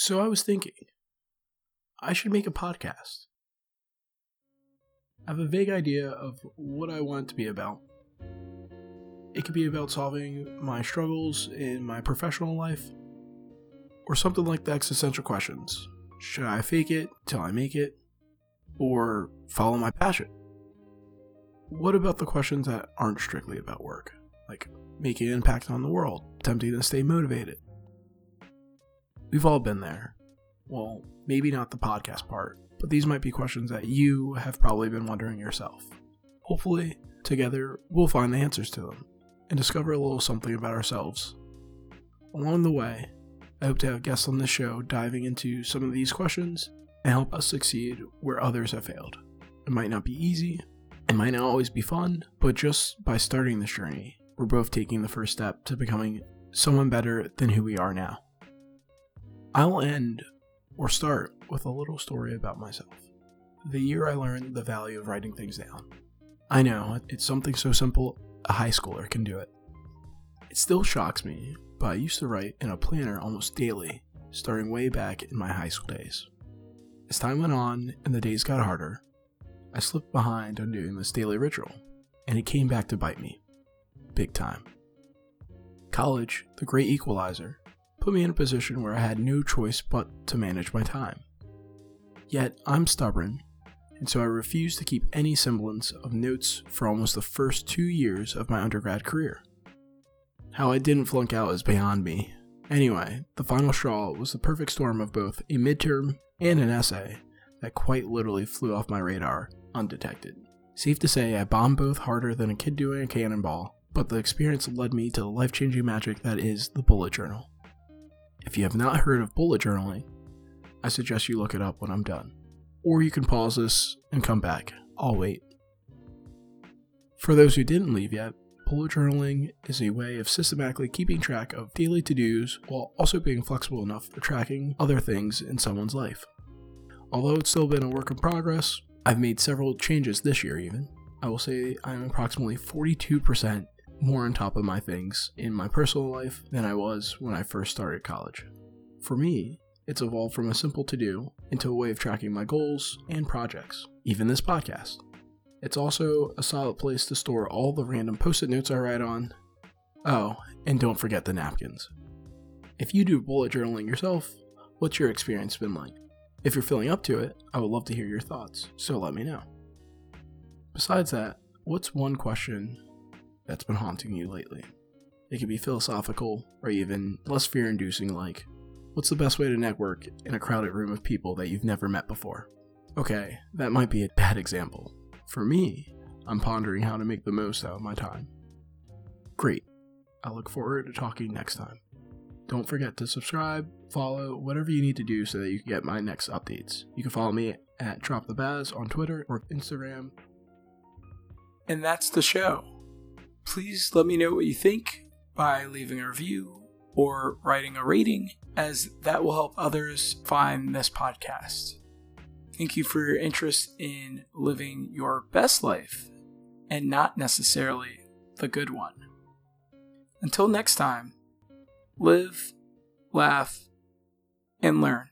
So I was thinking, I should make a podcast. I have a vague idea of what I want it to be about. It could be about solving my struggles in my professional life, or something like the existential questions. Should I fake it till I make it, or follow my passion? What about the questions that aren't strictly about work, like making an impact on the world, attempting to stay motivated? We've all been there. Well, maybe not the podcast part, but these might be questions that you have probably been wondering yourself. Hopefully, together, we'll find the answers to them and discover a little something about ourselves. Along the way, I hope to have guests on the show diving into some of these questions and help us succeed where others have failed. It might not be easy, it might not always be fun, but just by starting this journey, we're both taking the first step to becoming someone better than who we are now. I'll end or start with a little story about myself. The year I learned the value of writing things down. I know, it's something so simple, a high schooler can do it. It still shocks me, but I used to write in a planner almost daily, starting way back in my high school days. As time went on and the days got harder, I slipped behind on doing this daily ritual, and it came back to bite me. Big time. College, the great equalizer, put me in a position where I had no choice but to manage my time. Yet, I'm stubborn, and so I refused to keep any semblance of notes for almost the first two years of my undergrad career. How I didn't flunk out is beyond me. Anyway, the final straw was the perfect storm of both a midterm and an essay that quite literally flew off my radar undetected. Safe to say, I bombed both harder than a kid doing a cannonball, but the experience led me to the life changing magic that is the bullet journal. If you have not heard of bullet journaling, I suggest you look it up when I'm done. Or you can pause this and come back. I'll wait. For those who didn't leave yet, bullet journaling is a way of systematically keeping track of daily to dos while also being flexible enough for tracking other things in someone's life. Although it's still been a work in progress, I've made several changes this year even. I will say I'm approximately 42% more on top of my things in my personal life than I was when I first started college. For me, it's evolved from a simple to do into a way of tracking my goals and projects, even this podcast. It's also a solid place to store all the random post it notes I write on. Oh, and don't forget the napkins. If you do bullet journaling yourself, what's your experience been like? If you're feeling up to it, I would love to hear your thoughts, so let me know. Besides that, what's one question that's been haunting you lately? It could be philosophical or even less fear inducing, like, what's the best way to network in a crowded room of people that you've never met before? Okay, that might be a bad example. For me, I'm pondering how to make the most out of my time. Great. I look forward to talking next time. Don't forget to subscribe, follow, whatever you need to do so that you can get my next updates. You can follow me at Drop the Baz on Twitter or Instagram. And that's the show. Please let me know what you think by leaving a review or writing a rating, as that will help others find this podcast. Thank you for your interest in living your best life and not necessarily the good one. Until next time, live, laugh, and learn.